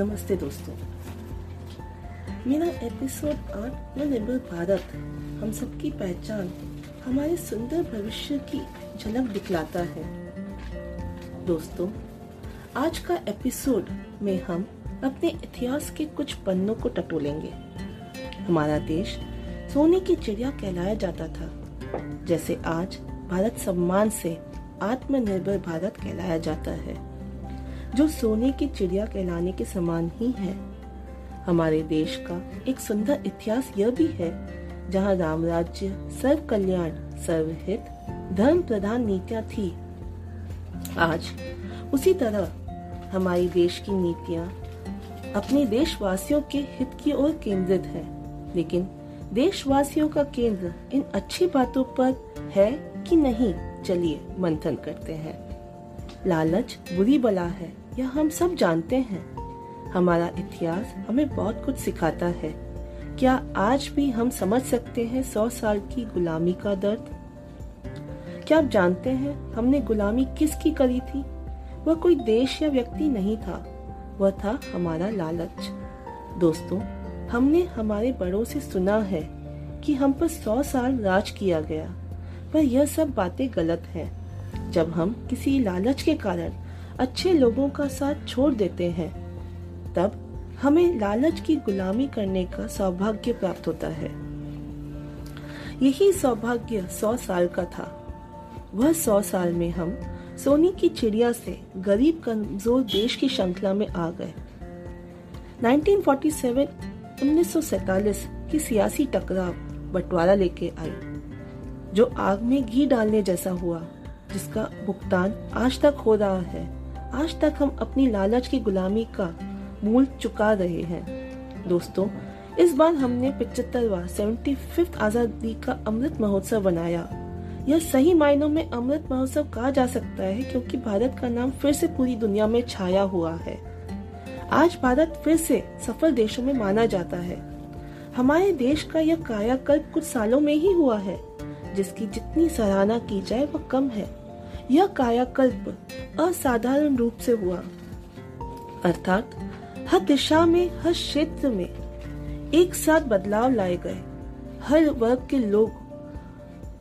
नमस्ते दोस्तों। मेरा एपिसोड आत्मनिर्भर भारत, हम सबकी पहचान, हमारे सुंदर भविष्य की झलक दिखलाता है। दोस्तों, आज का एपिसोड में हम अपने इतिहास के कुछ पन्नों को टटोलेंगे। हमारा देश सोने की चिड़िया कहलाया जाता था, जैसे आज भारत सम्मान से आत्मनिर्भर भारत कहलाया जाता है। जो सोने की चिड़िया कहलाने के समान ही है। हमारे देश का एक सुंदर इतिहास यह भी है, जहाँ राम राज्य, सर्व कल्याण, सर्वहित, धर्म प्रधान नीतियाँ थी। आज उसी तरह हमारी देश की नीतियाँ अपने देशवासियों के हित की ओर केंद्रित है, लेकिन देशवासियों का केंद्र इन अच्छी बातों पर है कि नहीं, चलिए मंथन करते हैं। लालच बुरी बला है। यह हम सब जानते हैं। हमारा इतिहास हमें बहुत कुछ सिखाता है। क्या आज भी हम समझ सकते हैं सौ साल की गुलामी का दर्द? क्या आप जानते हैं हमने गुलामी किसकी करी थी? वह कोई देश या व्यक्ति नहीं था। वह था हमारा लालच। दोस्तों, हमने हमारे बड़ों से सुना है कि हम पर सौ साल राज किया गया। पर यह सब बातें गलत हैं। जब हम किसी लालच के कारण अच्छे लोगों का साथ छोड़ देते हैं। तब हमें लालच की गुलामी करने का सौभाग्य प्राप्त होता है। यही सौभाग्य सौ साल का था। वह सौ साल में हम सोनी की चिड़िया से गरीब, कमज़ोर देश की श्रृंखला में आ गए। 1947 1947 की सियासी टकराव बंटवारा लेके आई, जो आग में घी डालने जैसा हुआ, जिसका भुगतान आज तक हो रहा है। आज तक हम अपनी लालच की गुलामी का मूल चुका रहे हैं। दोस्तों, इस बार हमने पिछहत्तरवा सेवेंटी फिफ्थ आज़ादी का अमृत महोत्सव बनाया यह सही मायनों में अमृत महोत्सव कहा जा सकता है क्योंकि भारत का नाम फिर से पूरी दुनिया में छाया हुआ है। आज भारत फिर से सफल देशों में माना जाता है। हमारे देश का यह कायाकल्प कुछ सालों में ही हुआ है, जिसकी जितनी सराहना की जाए वह कम है। यह कायाकल्प असाधारण रूप से हुआ। अर्थात, हर दिशा में, हर क्षेत्र में एक साथ बदलाव लाए गए। हर वर्ग के लोग,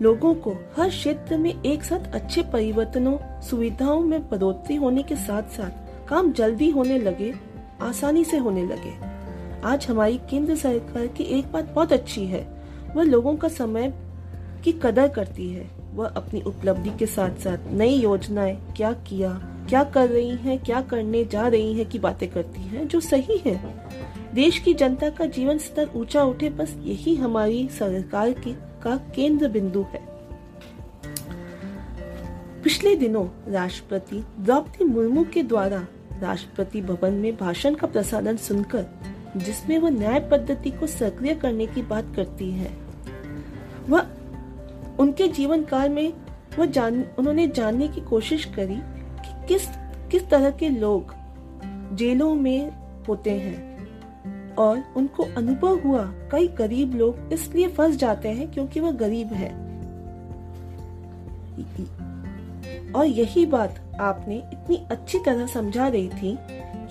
लोगों को हर क्षेत्र में एक साथ अच्छे परिवर्तनों, सुविधाओं में बढ़ोतरी होने के साथ साथ काम जल्दी होने लगे, आसानी से होने लगे। आज हमारी केंद्र सरकार की एक बात बहुत अच्छी है। वह लोगों का समय की कदर करती है। वह अपनी उपलब्धि के साथ साथ नई योजनाएँ क्या किया, क्या कर रही हैं, क्या करने जा रही हैं की बातें करती हैं जो सही है। देश की जनता का जीवन स्तर ऊँचा उठे बस यही हमारी सरकार की, का केंद्र बिंदु है। पिछले दिनों राष्ट्रपति द्रौपदी मुर्मू के द्वारा राष्ट्रपति भवन में भाषण का प्रसारण सुनकर, जिसमें वह न्याय पद्धति को सक्रिय करने की बात करती है, वह उनके जीवन काल में वो जान, उन्होंने जानने की कोशिश करी कि किस किस तरह के लोग जेलों में होते हैं। और उनको अनुभव हुआ, कई गरीब लोग इसलिए फंस जाते हैं क्योंकि वह गरीब है। और यही बात आपने इतनी अच्छी तरह समझा रही थी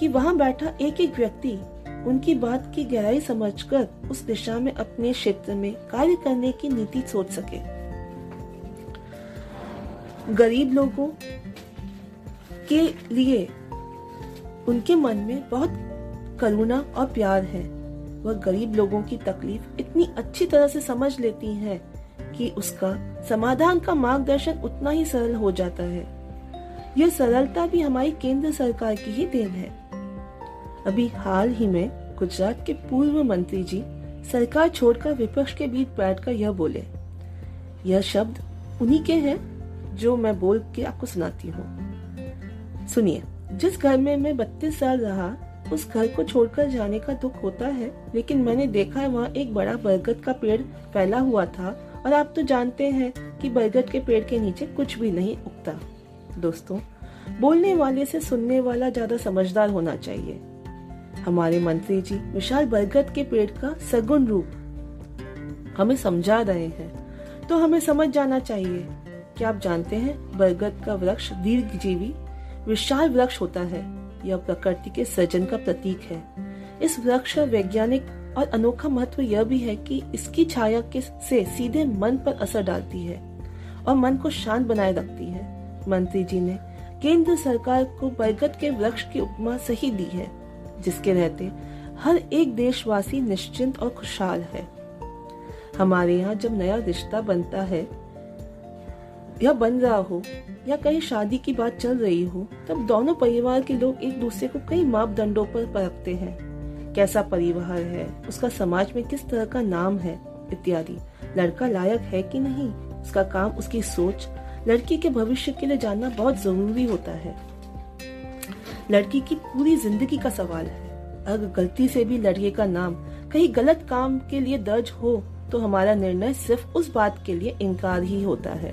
कि वहाँ बैठा एक एक व्यक्ति उनकी बात की गहराई समझकर उस दिशा में अपने क्षेत्र में कार्य करने की नीति सोच सके। गरीब लोगों के लिए उनके मन में बहुत करुणा और प्यार है। वह गरीब लोगों की तकलीफ़ इतनी अच्छी तरह से समझ लेती है कि उसका समाधान का मार्गदर्शन उतना ही सरल हो जाता है। यह सरलता भी हमारी केंद्र सरकार की ही देन है। अभी हाल ही में गुजरात के पूर्व मंत्री जी सरकार छोड़कर विपक्ष के बीच बैठकर यह बोले। यह शब्द उन्हीं के हैं? जो मैं बोल के आपको सुनाती हूँ। सुनिए, जिस घर में मैं बत्तीस साल रहा, उस घर को छोड़कर जाने का दुख होता है, लेकिन मैंने देखा है वहाँ एक बड़ा बरगद का पेड़ फैला हुआ था, और आप तो जानते हैं कि बरगद के पेड़ के नीचे कुछ भी नहीं उगता। दोस्तों, बोलने वाले से सुनने वाला ज़्यादा समझदार होना चाहिए। हमारे मंत्री जी विशाल बरगद के पेड़ का सगुन रूप हमें समझा रहे हैं तो हमें समझ जाना चाहिए क्या आप जानते हैं, बरगद का वृक्ष दीर्घ जीवी विशाल वृक्ष होता है। यह प्रकृति के सृजन का प्रतीक है। इस वृक्ष का वैज्ञानिक और अनोखा महत्व यह भी है कि इसकी छाया के से सीधे मन पर असर डालती है और मन को शांत बनाए रखती है। मंत्री जी ने केंद्र सरकार को बरगद के वृक्ष की उपमा सही दी है, जिसके रहते हर एक देशवासी निश्चिंत और खुशहाल है। हमारे यहाँ जब नया रिश्ता बनता है या बन रहा हो, या कहीं शादी की बात चल रही हो, तब दोनों परिवार के लोग एक दूसरे को कई मापदंडों पर परखते हैं। कैसा परिवार है, उसका समाज में किस तरह का नाम है, इत्यादि। लड़का लायक है कि नहीं, उसका काम, उसकी सोच, लड़की के भविष्य के लिए जानना बहुत ज़रूरी होता है। लड़की की पूरी ज़िंदगी का सवाल है। अगर गलती से भी लड़के का नाम कहीं गलत काम के लिए दर्ज हो तो हमारा निर्णय सिर्फ़ उस बात के लिए इनकार ही होता है।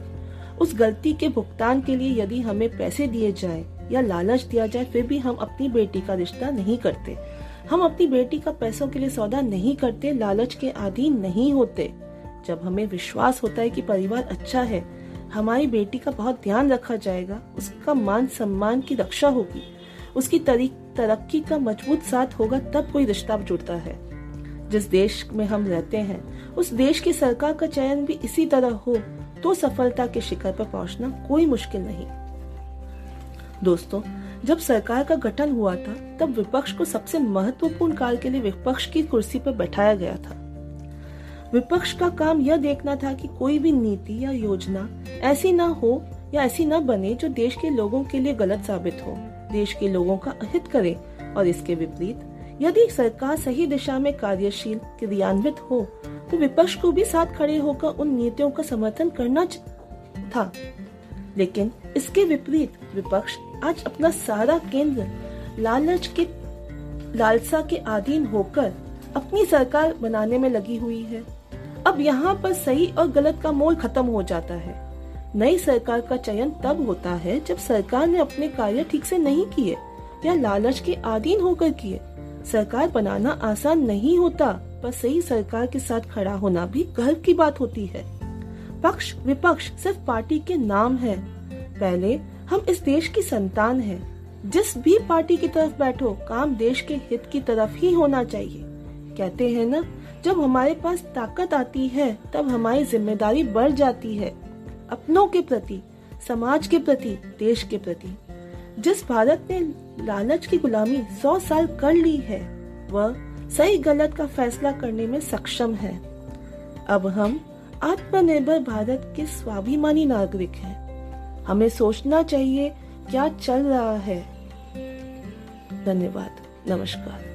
उस गलती के भुगतान के लिए यदि हमें पैसे दिए जाए या लालच दिया जाए, फिर भी हम अपनी बेटी का रिश्ता नहीं करते। हम अपनी बेटी का पैसों के लिए सौदा नहीं करते, लालच के अधीन नहीं होते। जब हमें विश्वास होता है कि परिवार अच्छा है, हमारी बेटी का बहुत ध्यान रखा जाएगा, उसका मान सम्मान की रक्षा होगी, उसकी तरक्की का मज़बूत साथ होगा, तब कोई रिश्ता जुड़ता है। जिस देश में हम रहते हैं, उस देश की सरकार का चयन भी इसी तरह हो तो सफलता के शिखर पर पहुँचना कोई मुश्किल नहीं। दोस्तों, जब सरकार का गठन हुआ था, तब विपक्ष को सबसे महत्वपूर्ण काल के लिए विपक्ष की कुर्सी पर बैठाया गया था। विपक्ष का काम यह देखना था कि कोई भी नीति या योजना ऐसी ना हो या ऐसी न बने जो देश के लोगों के लिए गलत साबित हो। देश के लोगों का अहित करे और इसके विपरीत यदि सरकार सही दिशा में कार्यशील क्रियान्वित हो तो विपक्ष को भी साथ खड़े होकर उन नीतियों का समर्थन करना था। लेकिन इसके विपरीत विपक्ष आज अपना सारा केंद्र लालच के लालसा के अधीन होकर अपनी सरकार बनाने में लगी हुई है। अब यहाँ पर सही और गलत का मोल खत्म हो जाता है। नई सरकार का चयन तब होता है जब सरकार ने अपने कार्य ठीक से नहीं किए या लालच के अधीन होकर किए। सरकार बनाना आसान नहीं होता, पर सही सरकार के साथ खड़ा होना भी गर्व की बात होती है। पक्ष विपक्ष सिर्फ़ पार्टी के नाम है। पहले हम इस देश की संतान हैं। जिस भी पार्टी की तरफ़ बैठो, काम देश के हित की तरफ़ ही होना चाहिए। कहते हैं ना, जब हमारे पास ताकत आती है, तब हमारी ज़िम्मेदारी बढ़ जाती है। अपनों के प्रति, समाज के प्रति, देश के प्रति। जिस भारत ने लालच की गुलामी सौ साल कर ली है, वह सही गलत का फैसला करने में सक्षम है। अब हम आत्मनिर्भर भारत के स्वाभिमानी नागरिक हैं। हमें सोचना चाहिए क्या चल रहा है। धन्यवाद। नमस्कार।